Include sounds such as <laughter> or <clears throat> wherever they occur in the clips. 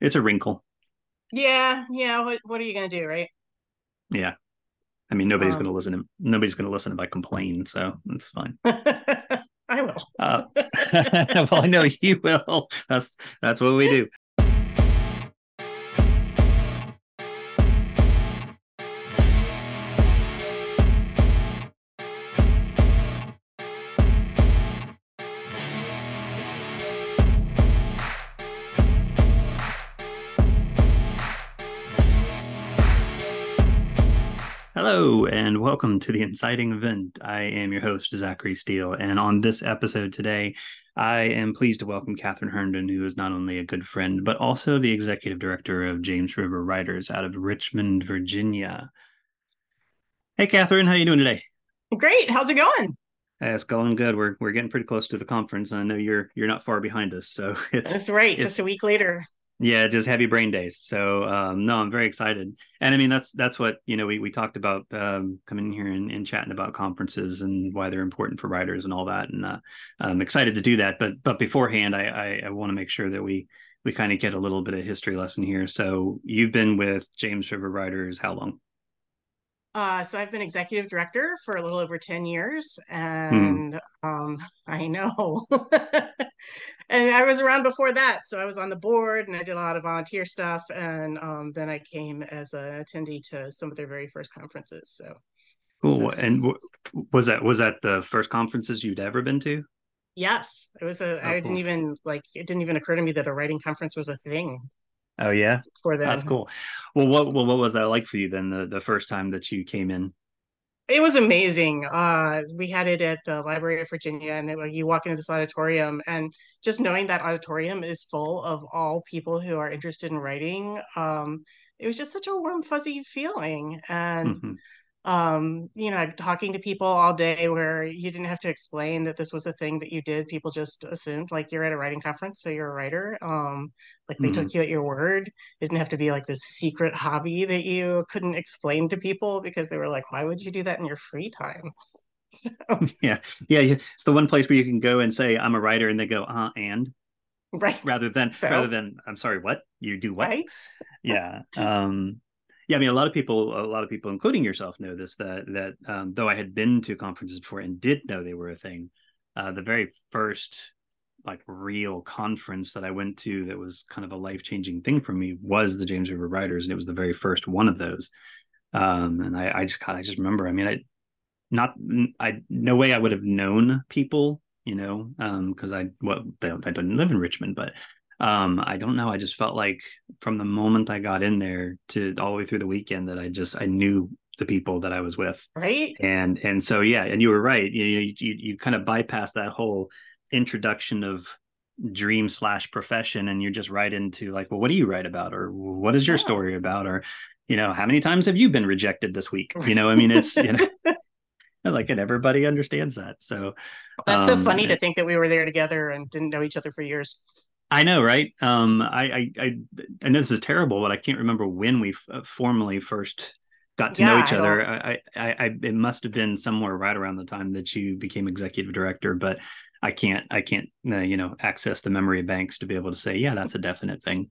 it's a wrinkle. Yeah, yeah. What what are you gonna do, right? Yeah. I mean, nobody's Um, going to listen. To, nobody's going to listen if I complain, so it's fine. <laughs> I will. Uh, <laughs> <laughs> well, I know you will. That's that's what we do. Welcome to the Inciting Event. I am your host, Zachary Steele. And on this episode today, I am pleased to welcome Katharine Herndon, who is not only a good friend, but also the executive director of James River Writers out of Richmond, Virginia. Hey, Katharine, how are you doing today? Great. How's it going? It's going good. We're we're getting pretty close to the conference. and I know you're you're not far behind us, so <laughs> it's That's right. it's Just a week later. Yeah, just heavy brain days. So um, no, I'm very excited, and I mean that's that's what you know we we talked about um, coming in here and, and chatting about conferences and why they're important for writers and all that, and uh, I'm excited to do that. But but beforehand, I I, I want to make sure that we we kind of get a little bit of history lesson here. So you've been with James River Writers how long? Uh, so I've been executive director for a little over 10 years, Hmm. and um, I know. <laughs> And I was around before that, so I was on the board and I did a lot of volunteer stuff, and um, then I came as an attendee to some of their very first conferences. So, so And w- was that was that the first conferences you'd ever been to? yes, it was a. Oh, I didn't cool. even like. It didn't even occur to me that a writing conference was a thing Oh yeah, for that's cool. Well, what well, what was that like for you then the the first time that you came in? It was amazing. Uh, we had it at the Library of Virginia, and it, you walk into this auditorium, and just knowing that auditorium is full of all people who are interested in writing, um, it was just such a warm, fuzzy feeling. And hmm um, you know, talking to people all day where you didn't have to explain that this was a thing that you did. People just assumed like you're at a writing conference, so you're a writer. Um, like they hmm took you at your word. It didn't have to be like this secret hobby that you couldn't explain to people because they were like, why would you do that in your free time? <laughs> So, <laughs> Yeah, yeah. It's the one place where you can go and say I'm a writer, and they go, uh, and right. rather than rather than I'm sorry, what you do what? right. Yeah, um, yeah. I mean, a lot of people, a lot of people, including yourself, know this that that um, though I had been to conferences before and did know they were a thing, uh, the very first like real conference that I went to that was kind of a life changing thing for me was the James River Writers, and it was the very first one of those. Um, and I, I just, God, I just remember. I mean, I not I no way I would have known people, you know, um, because I well I didn't live in Richmond, but um, I don't know. I just felt like from the moment I got in there to all the way through the weekend that I just I knew the people that I was with, Right. and and so yeah, and you were right. You you you, you kind of bypass that whole introduction of dream slash profession and you're just right into like well what do you write about or what is your Yeah. story about or you know how many times have you been rejected this week you know i mean it's you know <laughs> <laughs> like and everybody understands that so That's so um funny to think that we were there together and didn't know each other for years. I know right? Um I, I i i know this is terrible but i can't remember when we f- formally first got to Yeah, know each I other. I, I i it must have been somewhere right around the time that you became executive director but i can't i can't uh, you know access the memory banks to be able to say yeah that's a definite thing.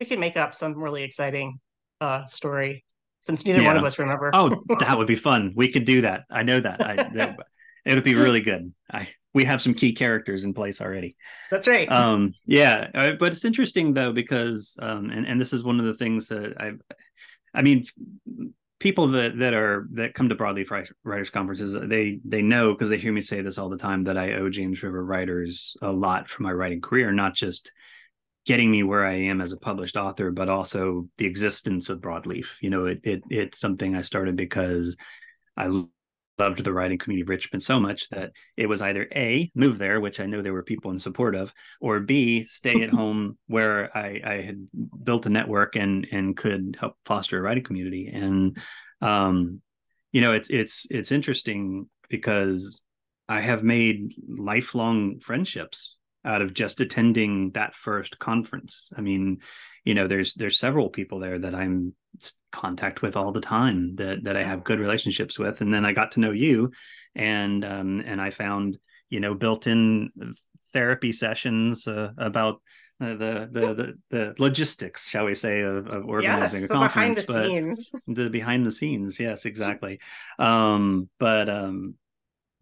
We can make up some really exciting uh story since neither one of us remember. oh that <laughs> would be fun. We could do that. I know that. I that, it would be really good. I we have some key characters in place already. That's right. um yeah uh, but it's interesting though because um and, and this is one of the things that i i mean people that that are that come to broadleaf writers conferences they they know because they hear me say this all the time that i owe james river writers a lot for my writing career not just getting me where i am as a published author but also the existence of broadleaf. You know it, it it's something i started because i loved the writing community of Richmond so much that it was either A, move there, which I know there were people in support of, or B, stay at <laughs> home where I, I had built a network and and could help foster a writing community. And um, you know, it's it's it's interesting because I have made lifelong friendships out of just attending that first conference. I mean, you know, there's there's several people there that I'm contact with all the time that that I have good relationships with, and then I got to know you, and um, and I found you know built-in therapy sessions uh, about uh, the, the the the logistics, shall we say, of, of organizing yes, a conference, behind the scenes. the behind the scenes, yes, exactly. Um, but um,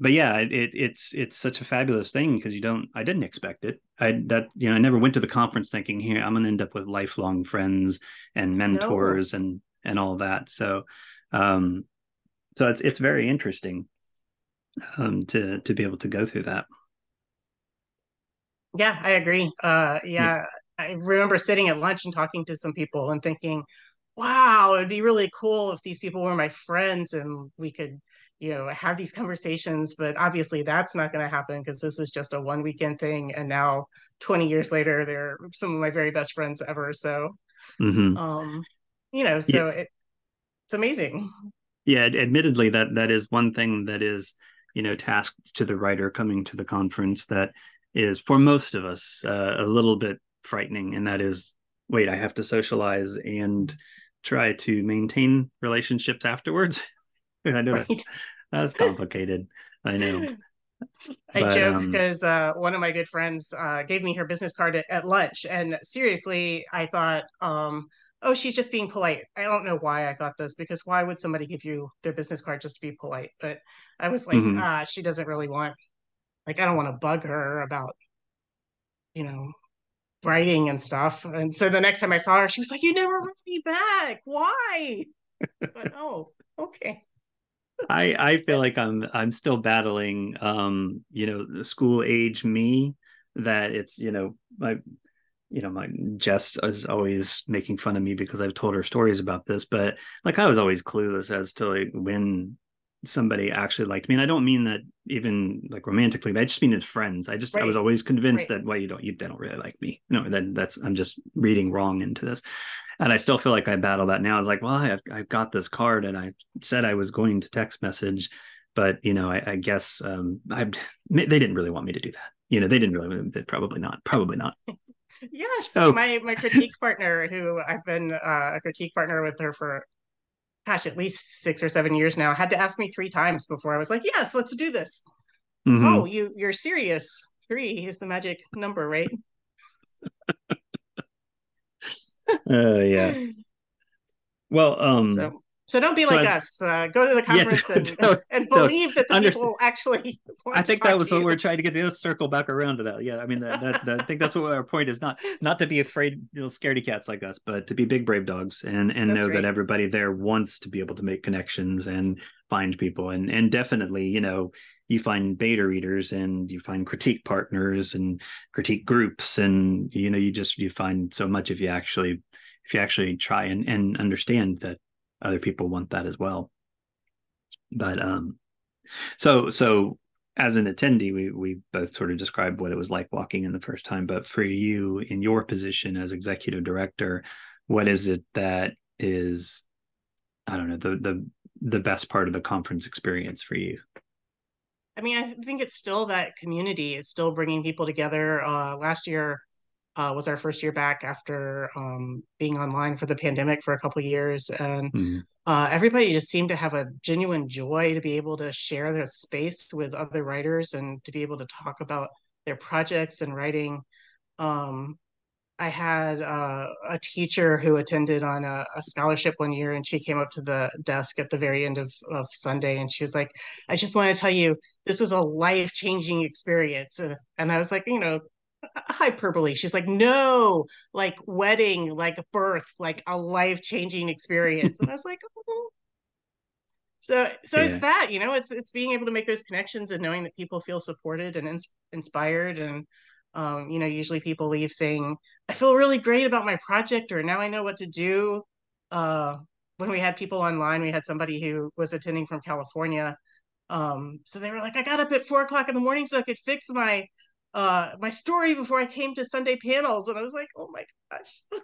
but yeah, it, it's it's such a fabulous thing because you don't. I didn't expect it. I that you know I never went to the conference thinking here I'm going to end up with lifelong friends and mentors no. and and all that. So, um, so it's it's very interesting um, to to be able to go through that. Yeah, I agree. Uh, yeah, yeah, I remember sitting at lunch and talking to some people and thinking, "Wow, it'd be really cool if these people were my friends and we could, you know, have these conversations." But obviously, that's not going to happen because this is just a one weekend thing. And now, twenty years later, they're some of my very best friends ever. So, mm-hmm. um, you know, so it, it's amazing. Yeah, admittedly, that that is one thing that is you know tasked to the writer coming to the conference that is for most of us uh, a little bit frightening and that is wait i have to socialize and try to maintain relationships afterwards <laughs> <laughs> i know right. that's, that's complicated i know <laughs> I but, joke um, because uh, one of my good friends uh, gave me her business card at, at lunch, and seriously, I thought, um, "Oh, she's just being polite." I don't know why I thought this because why would somebody give you their business card just to be polite? But I was like, mm-hmm. "Ah, she doesn't really want like I don't want to bug her about, you know, writing and stuff. And so the next time I saw her, she was like, "You never wrote me back. Why?" but oh, okay. I I feel like I'm I'm still battling um you know the school age me that it's you know my you know my Jess is always making fun of me because I've told her stories about this but like I was always clueless as to like when somebody actually liked me and i don't mean that even like romantically but i just mean as friends i just right. i was always convinced right. that well you don't you don't really like me no that that's i'm just reading wrong into this and i still feel like i battle that now i was like well i've, I've got this card and i said i was going to text message but you know i, I guess um i <laughs> they didn't really want me to do that you know they didn't really probably not probably not <laughs> yes so, my my critique partner who i've been uh, a critique partner with her for gosh, at least six or seven years now, had to ask me three times before I was like, yes, let's do this. Mm-hmm. Oh, you you're serious. Three is the magic number, right? <laughs> uh yeah. <laughs> Well, um so so don't be so like as, us. Uh, go to the <laughs> conference yeah, don't, and, don't, and believe that the people actually. <laughs> I think that was what we're trying to get. Let's circle back around to that. Yeah, I mean, that, that, that, I think that's what our point is. Not not to be afraid, you know, scaredy cats like us, but to be big brave dogs and and that's know right. that everybody there wants to be able to make connections and find people and and definitely, you know, you find beta readers and you find critique partners and critique groups and you know you just you find so much if you actually if you actually try and, and understand that other people want that as well. But um so so as an attendee we we both sort of described what it was like walking in the first time. But for you in your position as executive director what is it that is i don't know the the the best part of the conference experience for you? I mean i think it's still that community. It's still bringing people together. Uh last year uh, was our first year back after um, being online for the pandemic for a couple years, and mm. uh, everybody just seemed to have a genuine joy to be able to share their space with other writers and to be able to talk about their projects and writing. Um, I had uh, a teacher who attended on a, a, scholarship one year, and she came up to the desk at the very end of, of Sunday, and she was like, "I just want to tell you, this was a life changing experience." And I was like, you know, hyperbole. She's like, no, like wedding, like birth, like a life changing experience. And I was like, oh. so so yeah. it's that you know, it's it's being able to make those connections and knowing that people feel supported and ins- inspired and. Um, you know, usually people leave saying, I feel really great about my project, or now I know what to do. Uh, when we had people online, we had somebody who was attending from California. Um, so they were like, I got up at four o'clock in the morning so I could fix my uh my story before I came to Sunday panels, and I was like, oh my gosh. <laughs>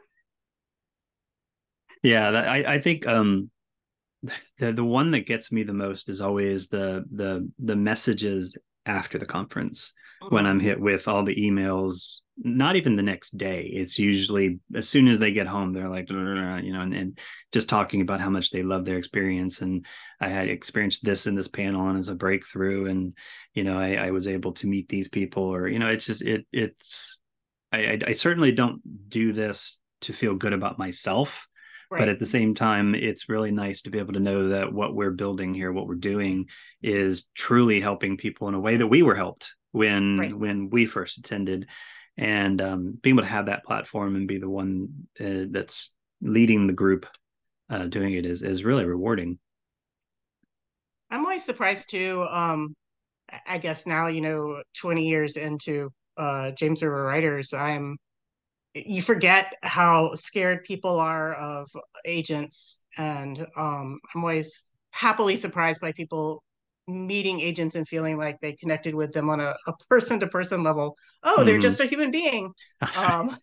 yeah, I I think um the the one that gets me the most is always the the the messages after the conference mm-hmm. when I'm hit with all the emails. Not even the next day. It's usually as soon as they get home, they're like, you know, and, and just talking about how much they love their experience. And I had experienced this in this panel and as a breakthrough, and you know, I, I was able to meet these people, or you know, it's just it it's I, I certainly don't do this to feel good about myself right. but at the same time it's really nice to be able to know that what we're building here what we're doing is truly helping people in a way that we were helped when right. when we first attended and um, being able to have that platform and be the one uh, that's leading the group uh, doing it is is really rewarding i'm always surprised too um i guess now you know 20 years into uh james river writers i'm you forget how scared people are of agents and um, i'm always happily surprised by people meeting agents and feeling like they connected with them on a, person to person level oh they're just a human being <laughs> um,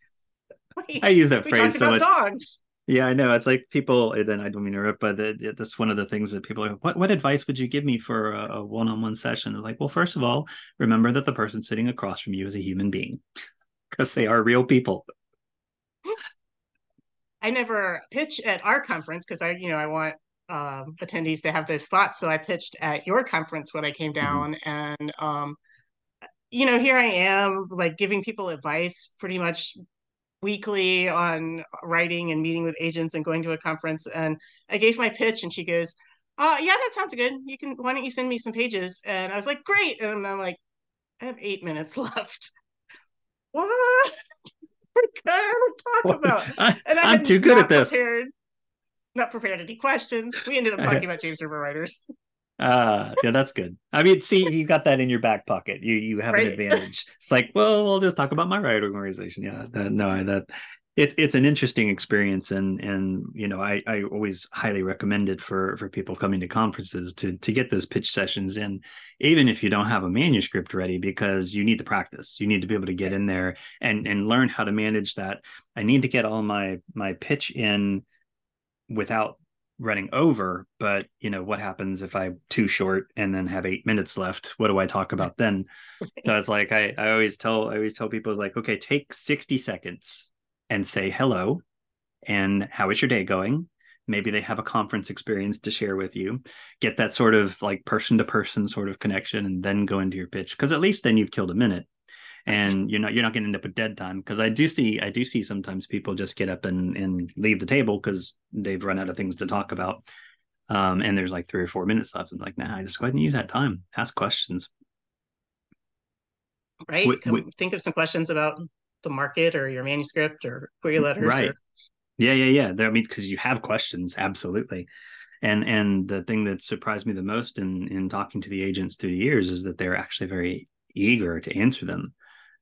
<laughs> i use that phrase so much dogs yeah, I know. It's like people. Then I don't mean to rip, but that's one of the things that people are. What what advice would you give me for a one on one session? It's like, well, first of all, remember that the person sitting across from you is a human being, <laughs> because they are real people. I never pitch at our conference because I, you know, I want um, attendees to have those slots. So I pitched at your conference when I came mm-hmm. down, mm-hmm. and um, you know, here I am, like giving people advice pretty much weekly on writing and meeting with agents and going to a conference. And I gave my pitch, and she goes, "Uh, yeah, that sounds good. You can. Why don't you send me some pages?" And I was like, "Great." And I'm like, "I have eight minutes <laughs> left." <laughs> what? To talk about. I, and I am too good at this. Prepared, not prepared any questions. We ended up <laughs> talking about James River writers. uh yeah that's good i mean see you got that in your back pocket you you have right? an advantage it's like well we'll just talk about my writing organization yeah that, no that it's it's an interesting experience and and you know I, I always highly recommend it for for people coming to conferences to to get those pitch sessions in even if you don't have a manuscript ready because you need to practice you need to be able to get in there and and learn how to manage that. I need to get all my my pitch in without running over but you know what happens if i'm too short and then have eight minutes left? What do i talk about then? So it's like i i always tell i always tell people like okay take 60 seconds and say hello and how is your day going maybe they have a conference experience to share with you get that sort of like person to person sort of connection and then go into your pitch because at least then you've killed a minute and you're not you're not going to end up with dead time because i do see i do see sometimes people just get up and and leave the table because they've run out of things to talk about um, and there's like three or four minutes left. I'm like, nah, I just go ahead and use that time. Ask questions. Right. think of some questions about the market or your manuscript or query letters. Right. Or... Yeah, yeah, yeah. I mean, because you have questions, absolutely. And and the thing that surprised me the most in in talking to the agents through the years is that they're actually very eager to answer them.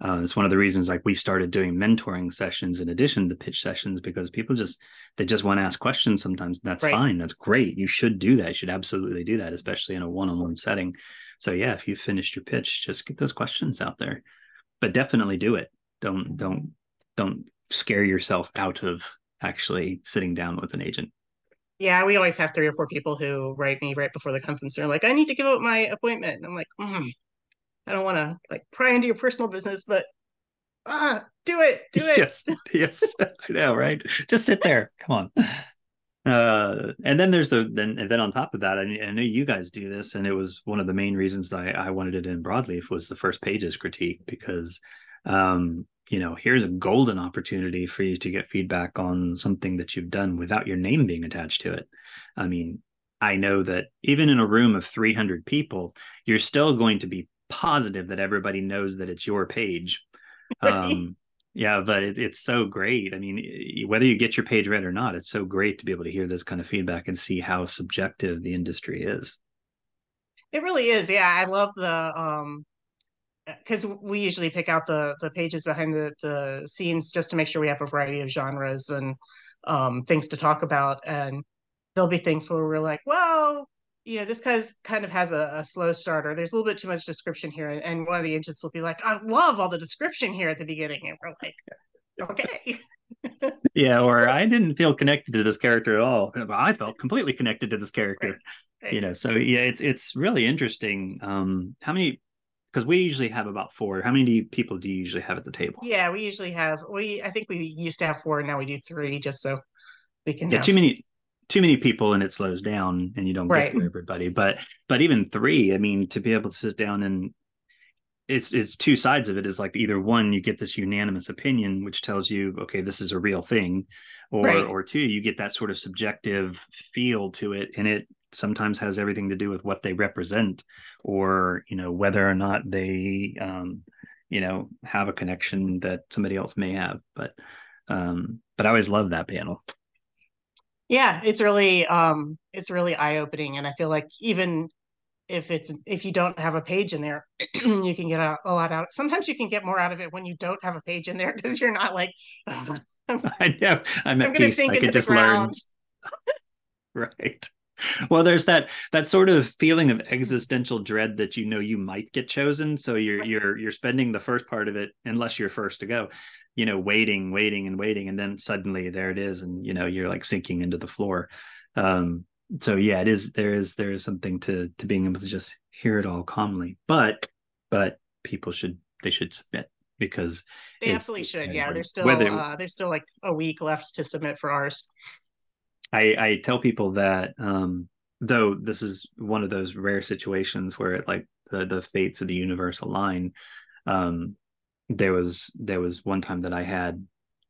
Uh, it's one of the reasons like we started doing mentoring sessions in addition to pitch sessions because people just they just want to ask questions sometimes that's right. fine that's great you should do that you should absolutely do that especially in a one-on-one setting so yeah if you finished your pitch just get those questions out there but definitely do it don't don't don't scare yourself out of actually sitting down with an agent. Yeah we always have three or four people who write me right before the conference. They're like i need to give up my appointment. And i'm like mm, i don't want to like pry into your personal business but ah do it do it. Yes yes. <laughs> I know right? Just sit there. Come on. Uh and then there's the then and then on top of that I, I know you guys do this and it was one of the main reasons I, I wanted it in broadleaf was the first pages critique because um, you know, here's a golden opportunity for you to get feedback on something that you've done without your name being attached to it. I mean, I know that even in a room of 300 people, you're still going to be positive that everybody knows that it's your page. <laughs> Um, yeah, but it, it's so great. I mean, whether you get your page read or not, it's so great to be able to hear this kind of feedback and see how subjective the industry is. It really is. Yeah, I love the um because we usually pick out the the pages behind the the scenes just to make sure we have a variety of genres and um, things to talk about. And there'll be things where we're like well you know this guy's kind of has a, a slow starter. There's a little bit too much description here. And one of the agents will be like i love all the description here at the beginning. And we're like okay. <laughs> Yeah or i didn't feel connected to this character at all. I felt completely connected to this character. Right. Right. you know so yeah it's it's really interesting um how many because we usually have about four. How many do you, people do you usually have at the table? Yeah, we usually have. We I think we used to have four, and now we do three, just so we can. Yeah, have... too many too many people and it slows down and you don't right. get everybody but but even three i mean to be able to sit down and it's it's two sides of it is like either one you get this unanimous opinion which tells you okay this is a real thing or right. or two you get that sort of subjective feel to it and it sometimes has everything to do with what they represent or you know whether or not they um you know have a connection that somebody else may have. But um but i always love that panel. Yeah it's really um it's really eye-opening. And i feel like even if it's if you don't have a page in there <clears throat> you can get a, a, lot out sometimes you can get more out of it when you don't have a page in there because you're not like <laughs> i know. I'm <laughs> at I'm peace. i could just learn. <laughs> right <laughs> well there's that that sort of feeling of existential dread that you know you might get chosen so you're you're you're spending the first part of it unless you're first to go you know waiting waiting and waiting and then suddenly there it is and you know you're like sinking into the floor um so yeah, it is there is there is something to to being able to just hear it all calmly. But but people should they should submit because they absolutely should. Yeah, there's still Whether, uh, there's still like a week left to submit for ours. I I tell people that um though this is one of those rare situations where it like the the fates of the universe align um there was there was one time that I had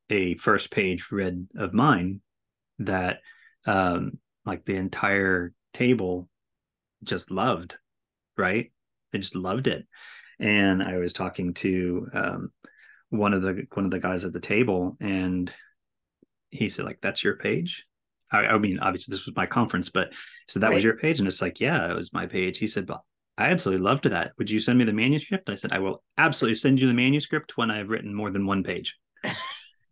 a first page read of mine that um like the entire table just loved, right? They just loved it. And I was talking to um, one of the one of the guys at the table, and he said, like, that's your page. I, I mean, obviously this was my conference, but so that right. was your page, and it's like, yeah, it was my page. He said, but I absolutely loved that. Would you send me the manuscript? I said, I will absolutely send you the manuscript when I've written more than one page. <laughs>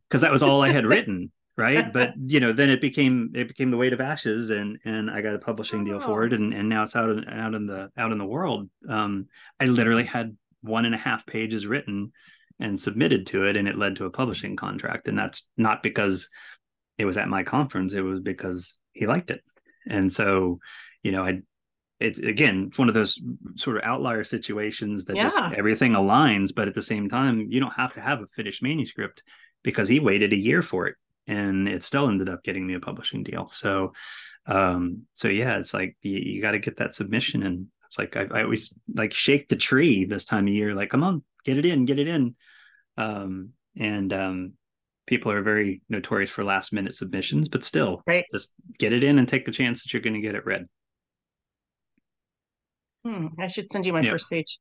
Because that was all I had written right but you know then it became it became the weight of ashes and and i got a publishing deal for it oh. and and now it's out in, out in the out in the world um i literally had one and a half pages written and submitted to it and it led to a publishing contract and that's not because it was at my conference it was because he liked it and so you know i it's again one of those sort of outlier situations that yeah. just everything aligns but at the same time you don't have to have a finished manuscript because he waited a year for it and it still ended up getting me a publishing deal. So, um, so yeah, it's like you, you got to get that submission, and it's like I, I, always like shake the tree this time of year, like come on, get it in, get it in. Um, and um, people are very notorious for last minute submissions, but still, right. just get it in and take the chance that you're going to get it read. Hmm, I should send you my first page.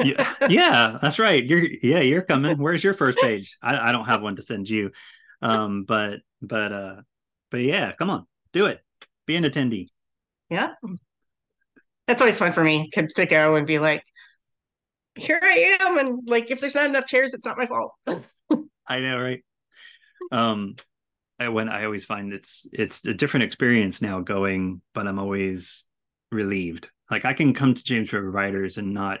<laughs> yeah, yeah, that's right. You're yeah, you're coming. Where's your first page? <laughs> I, I don't have one to send you um, but but uh, but yeah, come on, do it. Be an attendee. Yeah, that's always fun for me to go and be like, here I am, and like if there's not enough chairs, it's not my fault. <laughs> I know, right? Um, I when I always find it's it's a different experience now going, but I'm always relieved. Like I can come to James River Writers and not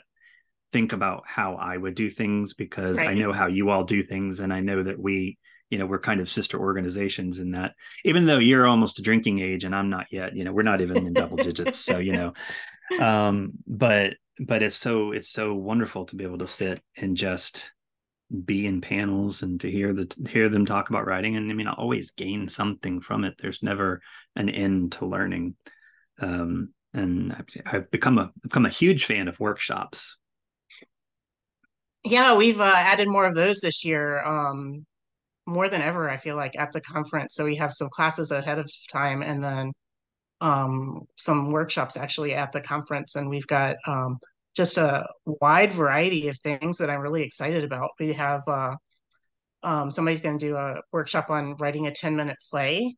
think about how I would do things because right. I know how you all do things, and I know that we you know we're kind of sister organizations in that even though you're almost a drinking age and i'm not yet you know we're not even in double digits so you know <laughs> um but but it's so it's so wonderful to be able to sit and just be in panels and to hear the hear them talk about writing and i mean i always gain something from it there's never an end to learning um and I've, I've become a become a huge fan of workshops yeah we've uh, added more of those this year um more than ever, I feel like at the conference. So we have some classes ahead of time and then um, some workshops actually at the conference. And we've got um, just a wide variety of things that I'm really excited about. We have uh, um, somebody's going to do a workshop on writing a 10 minute play.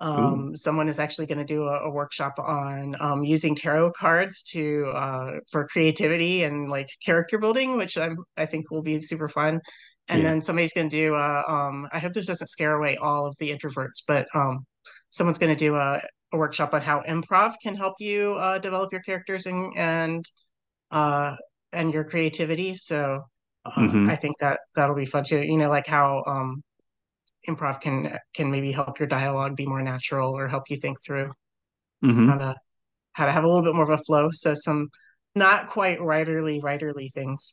Um, someone is actually going to do a, a, workshop on um, using tarot cards to uh, for creativity and like character building, which I'm I think will be super fun and yeah. then somebody's going to do a um i hope this doesn't scare away all of the introverts but um someone's going to do a, a, workshop on how improv can help you uh, develop your characters and and uh and your creativity so uh, mm-hmm. i think that that'll be fun too you know like how um improv can can maybe help your dialogue be more natural or help you think through mm-hmm. how to how to have a little bit more of a flow so some not quite writerly writerly things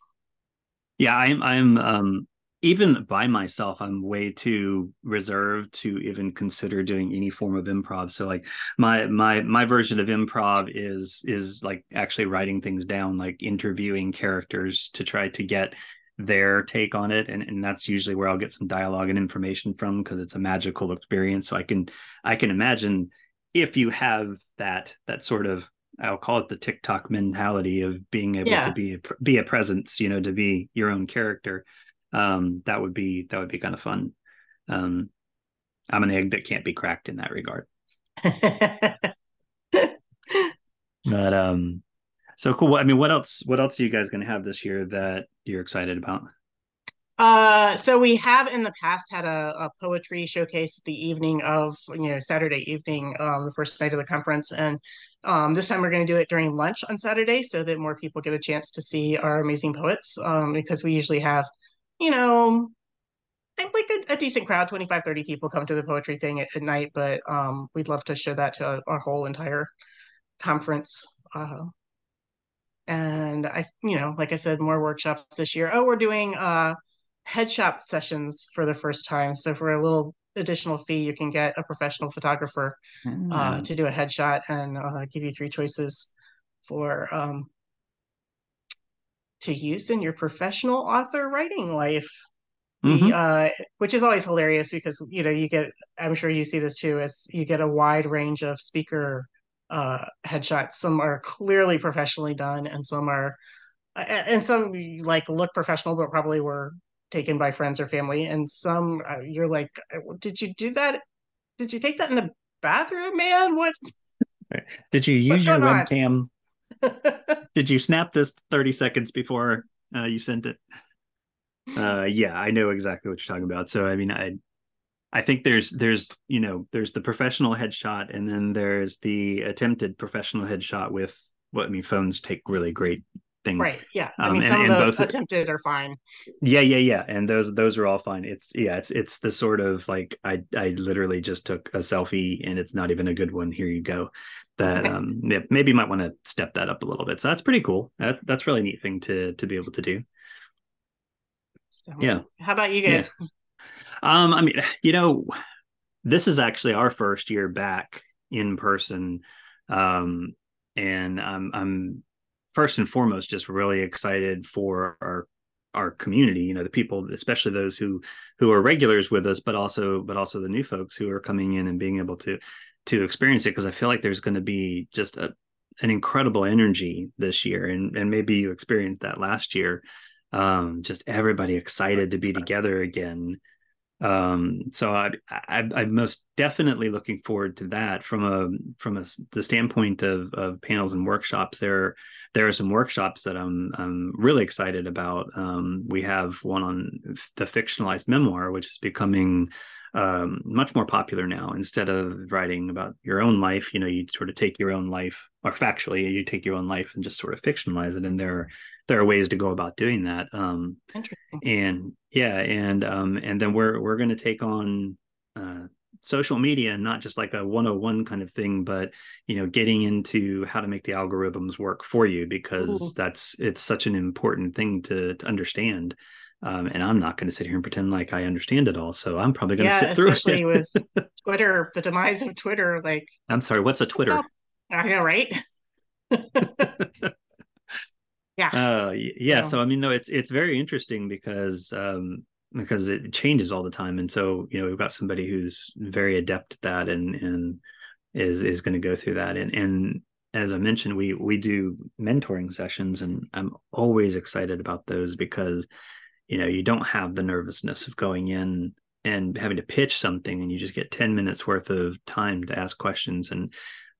yeah i'm i'm um even by myself i'm way too reserved to even consider doing any form of improv. So like my my my version of improv is is like actually writing things down like interviewing characters to try to get their take on it. And, and that's usually where i'll get some dialogue and information from because it's a magical experience. So i can i can imagine if you have that that sort of I'll call it the TikTok mentality of being able yeah. to be a, be a presence, you know, to be your own character um, that would be that would be kind of fun. Um, I'm an egg that can't be cracked in that regard. <laughs> but um, so cool. I mean, what else? What else are you guys going to have this year that you're excited about? Uh, so we have in the past had a, a poetry showcase the evening of you know Saturday evening, um, the first night of the conference, and um, this time we're going to do it during lunch on Saturday so that more people get a chance to see our amazing poets. Um, because we usually have you know, I think like a, a, decent crowd, 25, 30 people come to the poetry thing at, at night, but um, we'd love to show that to our whole entire conference. Uh, and I, you know, like I said, more workshops this year. Oh, we're doing uh, headshot sessions for the first time. So for a little additional fee, you can get a professional photographer mm. uh, to do a headshot and uh, give you three choices for um, to use in your professional author writing life. Mm-hmm. uh, which is always hilarious because you know you get i'm sure you see this too as you get a wide range of speaker uh, headshots. Some are clearly professionally done and some are and some like look professional but probably were taken by friends or family. And some uh, you're like did you do that? Did you take that in the bathroom man? What? Did you use your webcam <laughs> Did you snap this 30 seconds before uh, you sent it? Uh, yeah, I know exactly what you're talking about. So I mean, I I think there's there's you know there's the professional headshot and then there's the attempted professional headshot with what I mean phones take really great things. Right. Yeah. I um, mean, some and, of those attempted are fine. Yeah, yeah, yeah. And those those are all fine. It's yeah, it's it's the sort of like I I literally just took a selfie and it's not even a good one. Here you go that um, maybe you might want to step that up a little bit. So that's pretty cool. That, that's really neat thing to to be able to do. So, yeah. How about you guys? Yeah. Um, I mean, you know, this is actually our first year back in person, um, and I'm I'm first and foremost just really excited for our our community you know the people especially those who who are regulars with us but also but also the new folks who are coming in and being able to to experience it because I feel like there's going to be just a, an incredible energy this year, and and maybe you experienced that last year. Um, just everybody excited to be together again. Um, so I, I, I'm most definitely looking forward to that from a from a the standpoint of of panels and workshops. There there are some workshops that I'm I'm really excited about. Um, we have one on the fictionalized memoir, which is becoming um, much more popular now. Instead of writing about your own life, you know, you sort of take your own life, or factually, you take your own life and just sort of fictionalize it. And there, there are ways to go about doing that. Um, Interesting. And yeah, and um, and then we're we're going to take on uh, social media, not just like a 101 kind of thing, but you know, getting into how to make the algorithms work for you because Ooh. that's it's such an important thing to to understand. Um, and I'm not going to sit here and pretend like I understand it all. So I'm probably going to yeah, sit through especially with <laughs> Twitter, the demise of Twitter. Like, I'm sorry, what's a Twitter? I know, right? <laughs> yeah. Uh, yeah. So I mean, no, it's it's very interesting because um, because it changes all the time, and so you know we've got somebody who's very adept at that, and and is is going to go through that, and and as I mentioned, we we do mentoring sessions, and I'm always excited about those because you know you don't have the nervousness of going in and having to pitch something and you just get 10 minutes worth of time to ask questions. And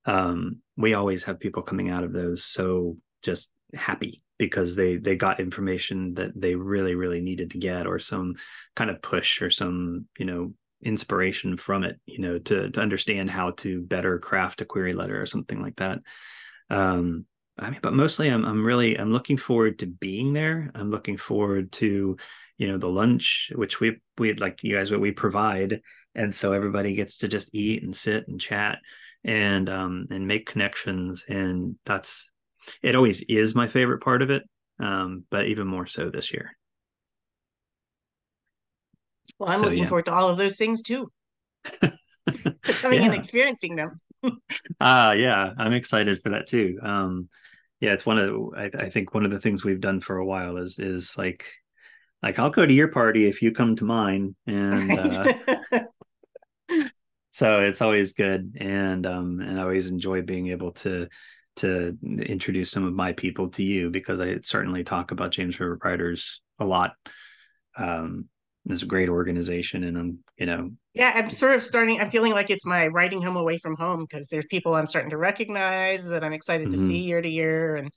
um, we always have people coming out of those so just happy because they they got information that they really really needed to get or some kind of push or some you know inspiration from it you know to to understand how to better craft a query letter or something like that. Um I mean, but mostly I'm I'm really I'm looking forward to being there. I'm looking forward to, you know, the lunch, which we we like you guys what we provide. And so everybody gets to just eat and sit and chat and um and make connections. And that's it always is my favorite part of it. Um, but even more so this year. Well, I'm so, looking yeah. forward to all of those things too. <laughs> coming yeah. and experiencing them. <laughs> Ah, uh, yeah, I'm excited for that too. Um, yeah, it's one of I, I think one of the things we've done for a while is is like like I'll go to your party if you come to mine, and uh, <laughs> so it's always good, and um, and I always enjoy being able to to introduce some of my people to you because I certainly talk about James River Writers a lot. Um, it's a great organization, and I'm you know yeah, I'm sort of starting. I'm feeling like it's my writing home away from home because there's people I'm starting to recognize that I'm excited mm-hmm. to see year to year, and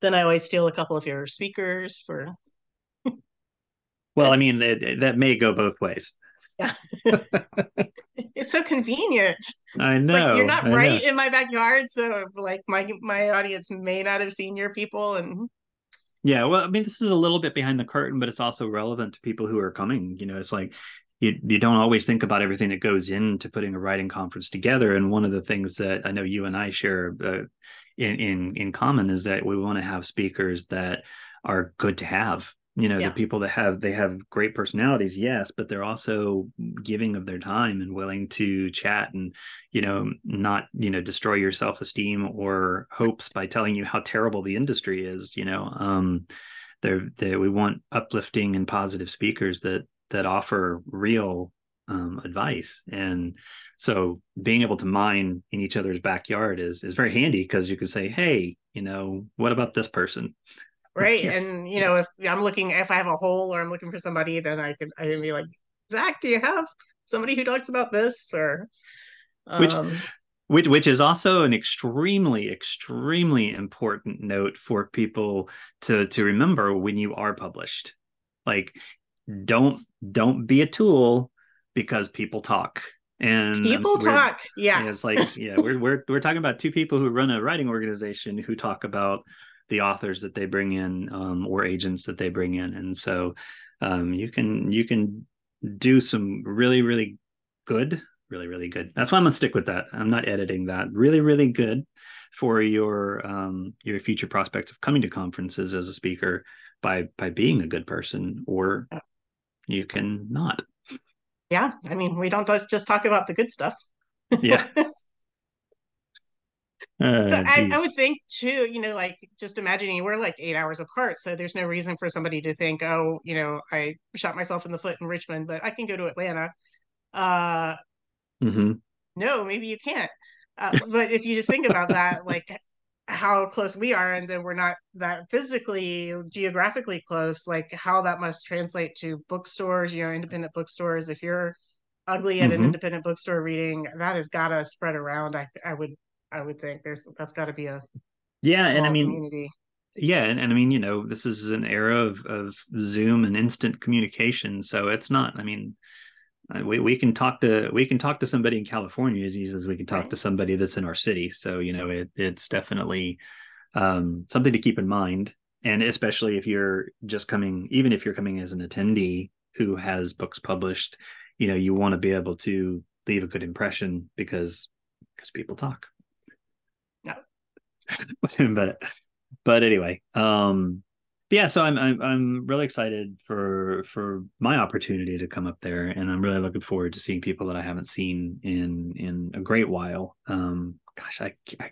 then I always steal a couple of your speakers for. well, I mean, it, it, that may go both ways. Yeah, <laughs> it's so convenient. I know like you're not I right know. in my backyard, so like my my audience may not have seen your people, and yeah, well, I mean, this is a little bit behind the curtain, but it's also relevant to people who are coming. You know, it's like you you don't always think about everything that goes into putting a writing conference together. And one of the things that I know you and I share uh, in in in common is that we want to have speakers that are good to have you know yeah. the people that have they have great personalities yes but they're also giving of their time and willing to chat and you know not you know destroy your self-esteem or hopes by telling you how terrible the industry is you know um they're they, we want uplifting and positive speakers that that offer real um, advice and so being able to mine in each other's backyard is is very handy because you can say hey you know what about this person right yes, and you yes. know if i'm looking if i have a hole or i'm looking for somebody then i can i can be like zach do you have somebody who talks about this? Or um, which which which is also an extremely extremely important note for people to to remember when you are published. Like don't don't be a tool because people talk. And people talk yeah. it's like <laughs> yeah we're, we're we're talking about two people who run a writing organization who talk about the authors that they bring in um, or agents that they bring in. And so um, you can you can do some really really good really really good. That's why i'm gonna stick with that. I'm not editing that. Really really good for your um, your future prospects of coming to conferences as a speaker by by being a good person or you can not. Yeah i mean we don't just talk about the good stuff. Yeah <laughs> Uh, so I, I, would think too, you know, like just imagining we're like eight hours apart. So there's no reason for somebody to think, oh, you know, I shot myself in the foot in Richmond, but I can go to Atlanta. Uh, mm-hmm. No, maybe you can't. Uh, but if you just think about that, like how close we are, and then we're not that physically, geographically close, like how that must translate to bookstores, you know, independent bookstores. If you're ugly at mm-hmm. an independent bookstore reading, that has got to spread around. I, I would I would think there's that's got to be a yeah, and I mean community. Yeah, and, and I mean, you know, this is an era of of Zoom and instant communication, so it's not. I mean, uh, we we can talk to we can talk to somebody in California as easy as we can talk right. to somebody that's in our city. So you know, it it's definitely um, something to keep in mind, and especially if you're just coming, even if you're coming as an attendee who has books published, you know, you want to be able to leave a good impression because because people talk. <laughs> but but anyway, um, yeah. So I'm I'm I'm really excited for for my opportunity to come up there, and I'm really looking forward to seeing people that I haven't seen in in a great while. Um, gosh, I, I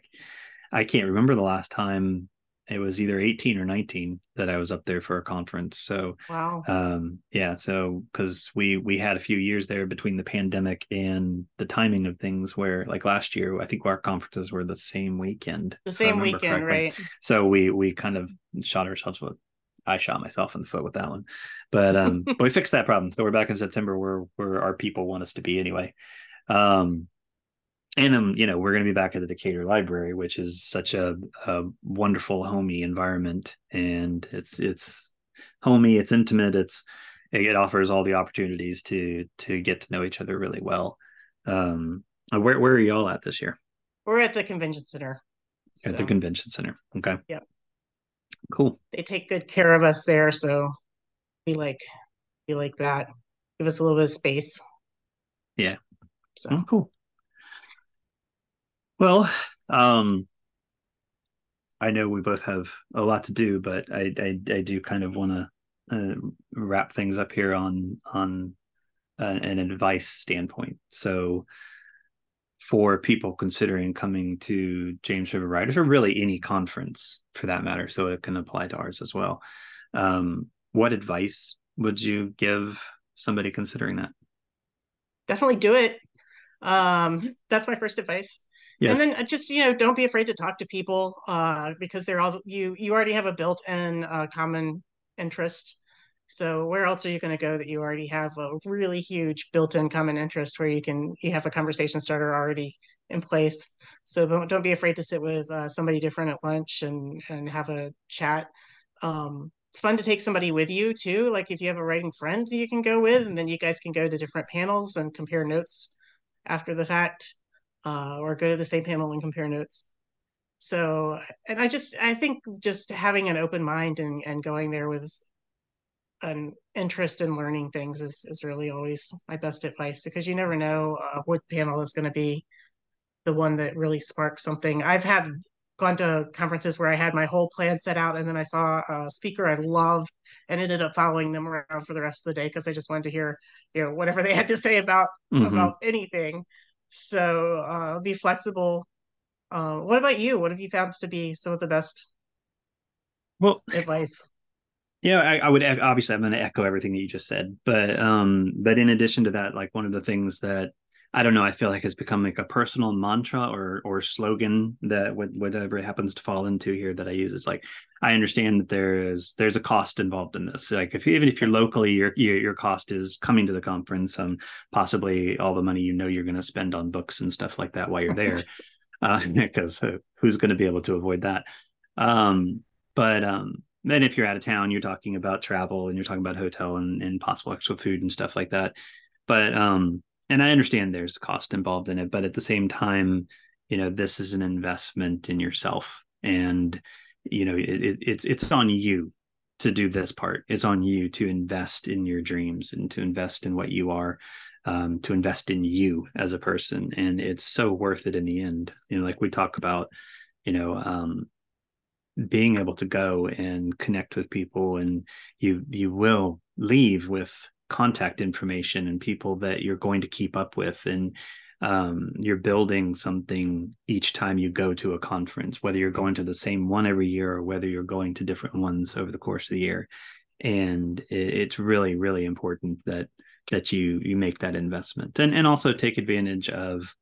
I can't remember the last time it was either 18 or 19 that I was up there for a conference. So wow. Um, yeah, so because we we had a few years there between the pandemic and the timing of things where like last year, I think our conferences were the same weekend. The same weekend, correctly. right? So we we kind of shot ourselves with I shot myself in the foot with that one. But um but <laughs> we fixed that problem. So we're back in September where where our people want us to be anyway. Um and um, you know, we're going to be back at the Decatur Library, which is such a, a wonderful, homey environment, and it's it's homey, it's intimate, it's it offers all the opportunities to to get to know each other really well. Um, where where are y'all at this year? We're at the convention center. So. At the convention center. Okay. Yep. Cool. They take good care of us there, so we like we like that. Give us a little bit of space. Yeah. So oh, cool. Well, um, I know we both have a lot to do, but I I, I do kind of want to uh, wrap things up here on on an advice standpoint. So for people considering coming to James River Writers or really any conference for that matter, so it can apply to ours as well. Um, what advice would you give somebody considering that? Definitely do it. Um, that's my first advice. Yes. And then uh, just you know, don't be afraid to talk to people uh, because they're all you. You already have a built-in uh, common interest. So where else are you going to go that you already have a really huge built-in common interest where you can you have a conversation starter already in place. So don't, don't be afraid to sit with uh, somebody different at lunch and and have a chat. Um, it's fun to take somebody with you too. Like if you have a writing friend you can go with, and then you guys can go to different panels and compare notes after the fact, uh, or go to the same panel and compare notes. So, and I just I think just having an open mind and and going there with an interest in learning things is is really always my best advice because you never know uh, what panel is going to be the one that really sparks something. I've had gone to conferences where I had my whole plan set out, and then I saw a speaker I loved and ended up following them around for the rest of the day because I just wanted to hear, you know, whatever they had to say about mm-hmm. about anything. So uh, be flexible. Uh, what about you? What have you found to be some of the best well advice? Yeah, I, I would obviously I'm going to echo everything that you just said, but um, but in addition to that, like one of the things that I don't know. I feel like it's become like a personal mantra or or slogan that whatever it happens to fall into here that I use is like I understand that there is there's a cost involved in this. Like if even if you're locally, your your, your cost is coming to the conference, um, possibly all the money you know you're going to spend on books and stuff like that while you're <laughs> there, uh, <laughs> because uh, who's going to be able to avoid that? Um, but um, then if you're out of town, you're talking about travel and you're talking about hotel and, and possible extra food and stuff like that. But um, and I understand there's cost involved in it, but at the same time, you know, this is an investment in yourself, and you know, it, it, it's it's on you to do this part. It's on you to invest in your dreams and to invest in what you are, um, to invest in you as a person, and it's so worth it in the end. You know, like we talk about, you know, um, being able to go and connect with people, and you you will leave with contact information and people that you're going to keep up with and um, you're building something each time you go to a conference whether you're going to the same one every year or whether you're going to different ones over the course of the year. And it's really really important that that you you make that investment. And and also take advantage of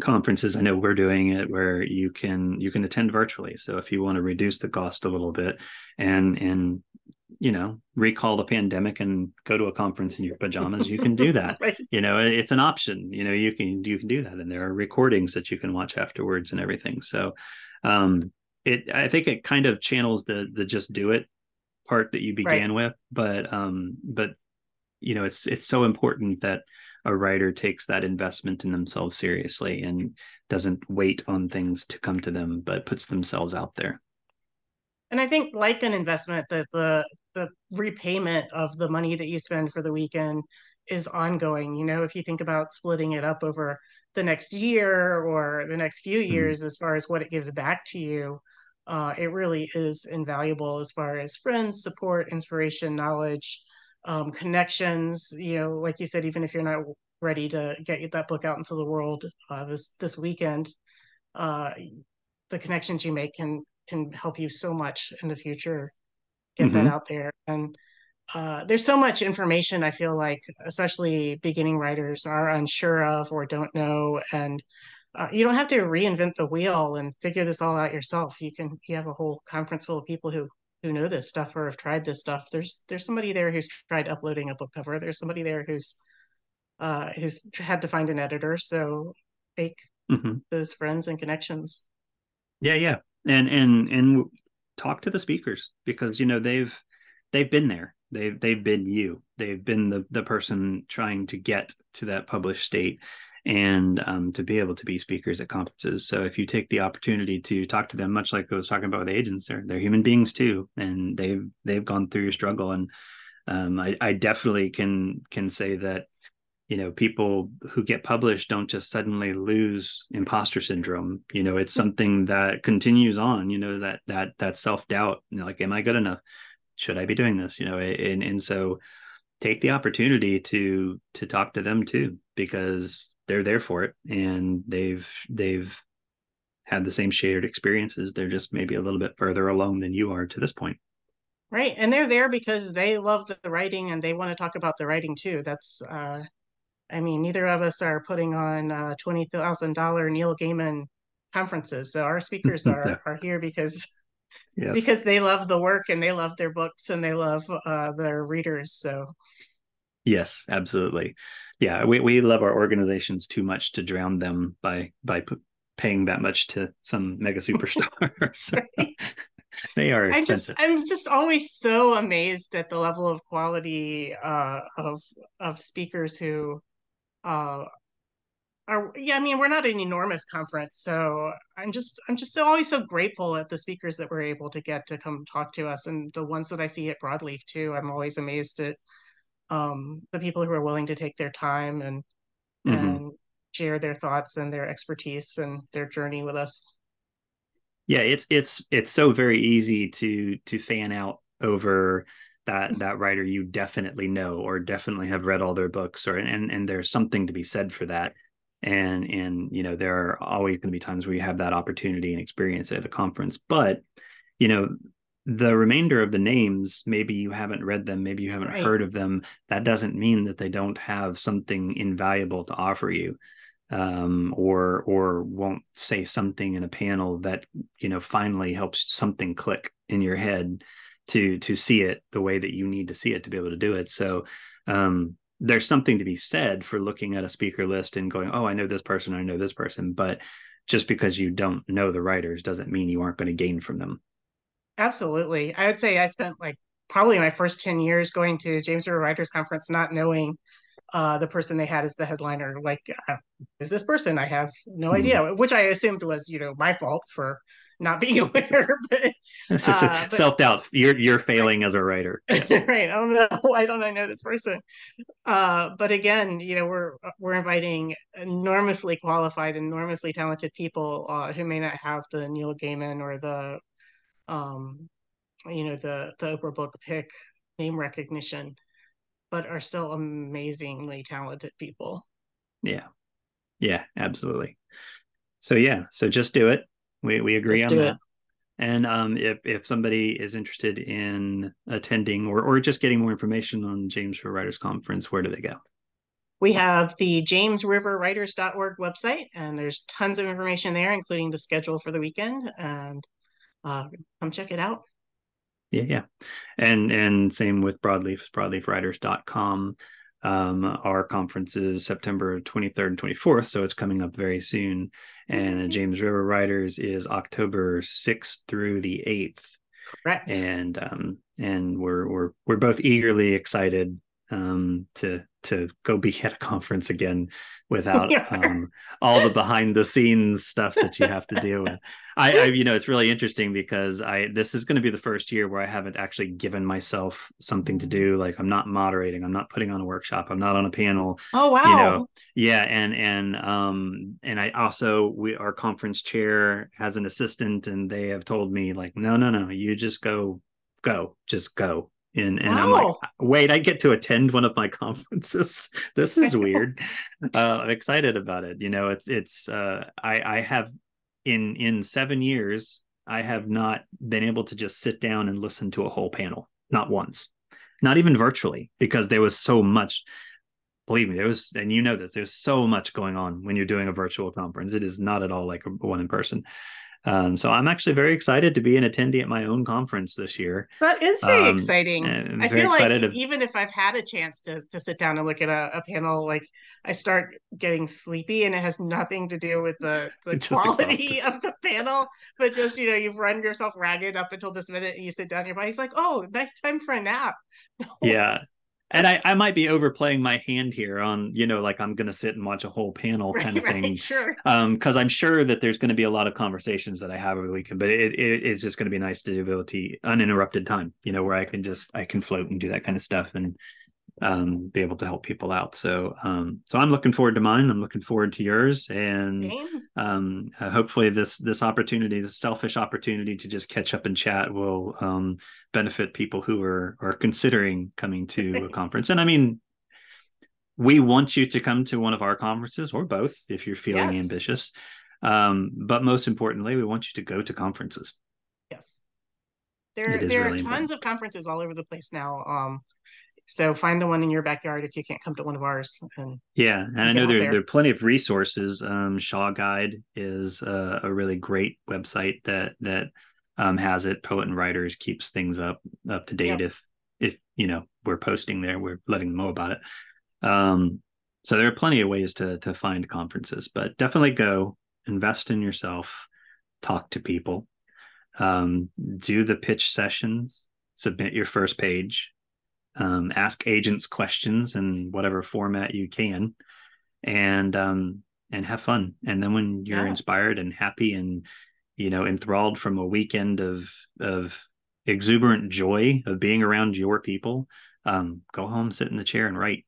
conferences. I know we're doing it where you can you can attend virtually. So if you want to reduce the cost a little bit and and you know recall the pandemic and go to a conference in your <laughs> pajamas you can do that. Right. you know it's an option you know you can you can do that. And there are recordings that you can watch afterwards and everything. So um it i think it kind of channels the the just do it part that you began right. with. But um but you know it's it's so important that a writer takes that investment in themselves seriously and doesn't wait on things to come to them but puts themselves out there. And i think like an investment that the the repayment of the money that you spend for the weekend is ongoing. You know, if you think about splitting it up over the next year or the next few mm-hmm. years, mm-hmm. as far as what it gives back to you, uh, it really is invaluable as far as friends, support, inspiration, knowledge, um, connections. You know, like you said, even if you're not ready to get that book out into the world uh, this this weekend, uh, the connections you make can can help you so much in the future get mm-hmm. that out there. And uh, there's so much information I feel like, especially beginning writers are unsure of or don't know. And uh, you don't have to reinvent the wheel and figure this all out yourself. You can you have a whole conference full of people who who know this stuff or have tried this stuff. There's there's somebody there who's tried uploading a book cover. There's somebody there who's uh, who's had to find an editor. So make mm-hmm. those friends and connections. Yeah, yeah, and and and talk to the speakers because you know they've they've been there. They've they've been you. They've been the the person trying to get to that published state and um, to be able to be speakers at conferences. So if you take the opportunity to talk to them much like i was talking about with agents they're, they're human beings too and they've they've gone through your struggle. And um, I, I definitely can can say that you know people who get published don't just suddenly lose imposter syndrome. You know it's something that continues on you know that that that self-doubt you know like am i good enough? Should i be doing this? You know and and so take the opportunity to to talk to them too because they're there for it and they've they've had the same shared experiences. They're just maybe a little bit further along than you are to this point. Right and they're there because they love the writing and they want to talk about the writing too. That's uh i mean neither of us are putting on uh $20000 neil gaiman conferences so our speakers <laughs> are are here because yes. because they love the work and they love their books and they love uh, their readers. So, yes, absolutely. Yeah, we, we love our organizations too much to drown them by by p- paying that much to some mega <laughs> superstar. <laughs> so, they are expensive. I just, I'm just always so amazed at the level of quality uh, of of speakers who uh, are yeah i mean we're not an enormous conference so i'm just i'm just so, always so grateful at the speakers that we're able to get to come talk to us and the ones that i see at broadleaf too i'm always amazed at um, the people who are willing to take their time and mm-hmm. and share their thoughts and their expertise and their journey with us yeah it's it's it's so very easy to to fan out over that that writer you definitely know or definitely have read all their books or and and there's something to be said for that and and you know there are always going to be times where you have that opportunity and experience at a conference but you know the remainder of the names maybe you haven't read them maybe you haven't right. heard of them that doesn't mean that they don't have something invaluable to offer you um, or or won't say something in a panel that you know finally helps something click in your head to to see it the way that you need to see it to be able to do it so um, there's something to be said for looking at a speaker list and going, oh, I know this person, I know this person. But just because you don't know the writers doesn't mean you aren't going to gain from them. Absolutely. I would say I spent like probably my first 10 years going to James River Writers Conference, not knowing uh, the person they had as the headliner. Like, uh, is this person? I have no mm-hmm. idea, which I assumed was, you know, my fault for not being aware. <laughs> but, uh, self doubt. You're you're failing right. as a writer. <laughs> Yes. right. I don't know. <laughs> Why don't I know this person? Uh, but again, you know, we're we're inviting enormously qualified, enormously talented people uh, who may not have the Neil Gaiman or the, um, you know, the the Oprah book pick name recognition, but are still amazingly talented people. Yeah. Yeah. Absolutely. So yeah. So just do it we we agree Let's on that. It. And um, if if somebody is interested in attending or or just getting more information on James River Writers Conference, where do they go? We have the jamesriverwriters.org website, and there's tons of information there, including the schedule for the weekend. And uh, come check it out. Yeah, yeah, and and same with Broadleaf, broadleafwriters.com. Um, our conference is September 23rd and 24th, so it's coming up very soon. And James River Writers is October 6th through the 8th. Correct. And um, and we're we're we're both eagerly excited um, to to go be at a conference again without <laughs> um, all the behind the scenes stuff that you have to deal with. I, I, you know, it's really interesting because I this is going to be the first year where I haven't actually given myself something to do. Like I'm not moderating, I'm not putting on a workshop, I'm not on a panel. Oh wow! You know, yeah, and and um and I also we our conference chair has an assistant, and they have told me like, no, no, no, you just go, go, just go and and wow. I'm like, wait, I get to attend one of my <laughs> conferences. this is weird. <laughs> uh, I'm excited about it. You know, it's it's uh, I I have in in seven years I have not been able to just sit down and listen to a whole panel, not once, not even virtually, because there was so much. Believe me, there was, and you know this. There's so much going on when you're doing a virtual conference. It is not at all like a one in person. Um, so I'm actually very excited to be an attendee at my own conference this year. That is very um, exciting. I feel like to... even if I've had a chance to to sit down and look at a, a, panel, like I start getting sleepy, and it has nothing to do with the <laughs> the quality exhausted. of the panel, but just you know you've run yourself ragged up until this minute, and you sit down, your body's like, oh, nice time for a nap. <laughs> yeah, and I, I might be overplaying my hand here on you know like i'm going to sit and watch a whole panel kind right, of <laughs> thing right, sure. um because i'm sure that there's going to be a lot of conversations that i have over the weekend but it, it it's just going to be nice to able to uninterrupted time you know where i can just i can float and do that kind of stuff and um, be able to help people out. So, um, so I'm looking forward to mine. I'm looking forward to yours, and um, uh, hopefully this this opportunity, this selfish opportunity to just catch up and chat, will um, benefit people who are are considering coming to a <laughs> conference. And I mean, we want you to come to one of our conferences or both if you're feeling yes. ambitious. Um, but most importantly, we want you to go to conferences. Yes. There, there really are tons important. of conferences all over the place now. Um, so find the one in your backyard if you can't come to one of ours. And yeah, and I know there, there, there are plenty of resources. Um, Shaw Guide is a, a really great website that that um, has it. Poet and writers keeps things up up to date. If if you know we're posting there, we're letting them know about it. Um, so there are plenty of ways to to find conferences, but definitely go invest in yourself, talk to people, um, do the pitch sessions, submit your first page, um, ask agents questions in whatever format you can, and um, and have fun. And then when you're yeah. inspired and happy and you know enthralled from a weekend of of exuberant joy of being around your people, um, go home, sit in the chair, and write.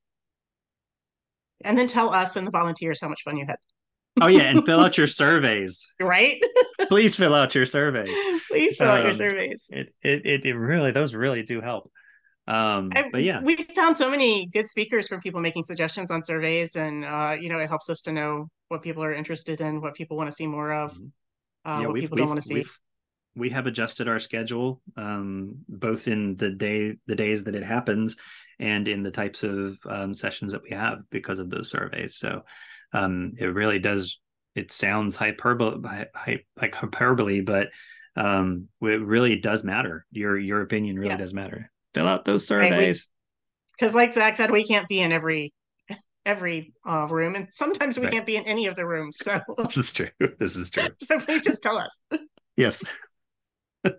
And then tell us and the volunteers how much fun you had. oh yeah, and fill out your <laughs> surveys. Right. Please fill out your surveys. <laughs> Please fill um, out your um, surveys. It, it it really those really do help. Um, but yeah, we found so many good speakers from people making suggestions on surveys, and uh, you know, it helps us to know what people are interested in, what people want to see more of, mm-hmm. uh, yeah, what people don't want to see. We have adjusted our schedule, um, both in the day, the days that it happens, and in the types of um, sessions that we have because of those surveys. So um, it really does. It sounds hyperbole, like hyperbole, but um, it really does matter. Your your opinion really yeah. does matter fill out those surveys. Because, like Zach said, we can't be in every every uh, room, and sometimes we right. can't be in any of the rooms. So <laughs> this is true. This is true. <laughs> so please just tell us. yes. <laughs>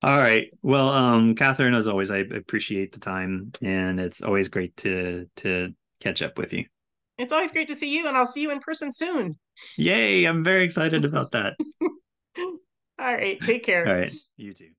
All right. Well, um, Katharine, as always, I appreciate the time, and it's always great to to catch up with you. It's always great to see you, and I'll see you in person soon. Yay! I'm very excited about that. All right. Take care. All right. You too.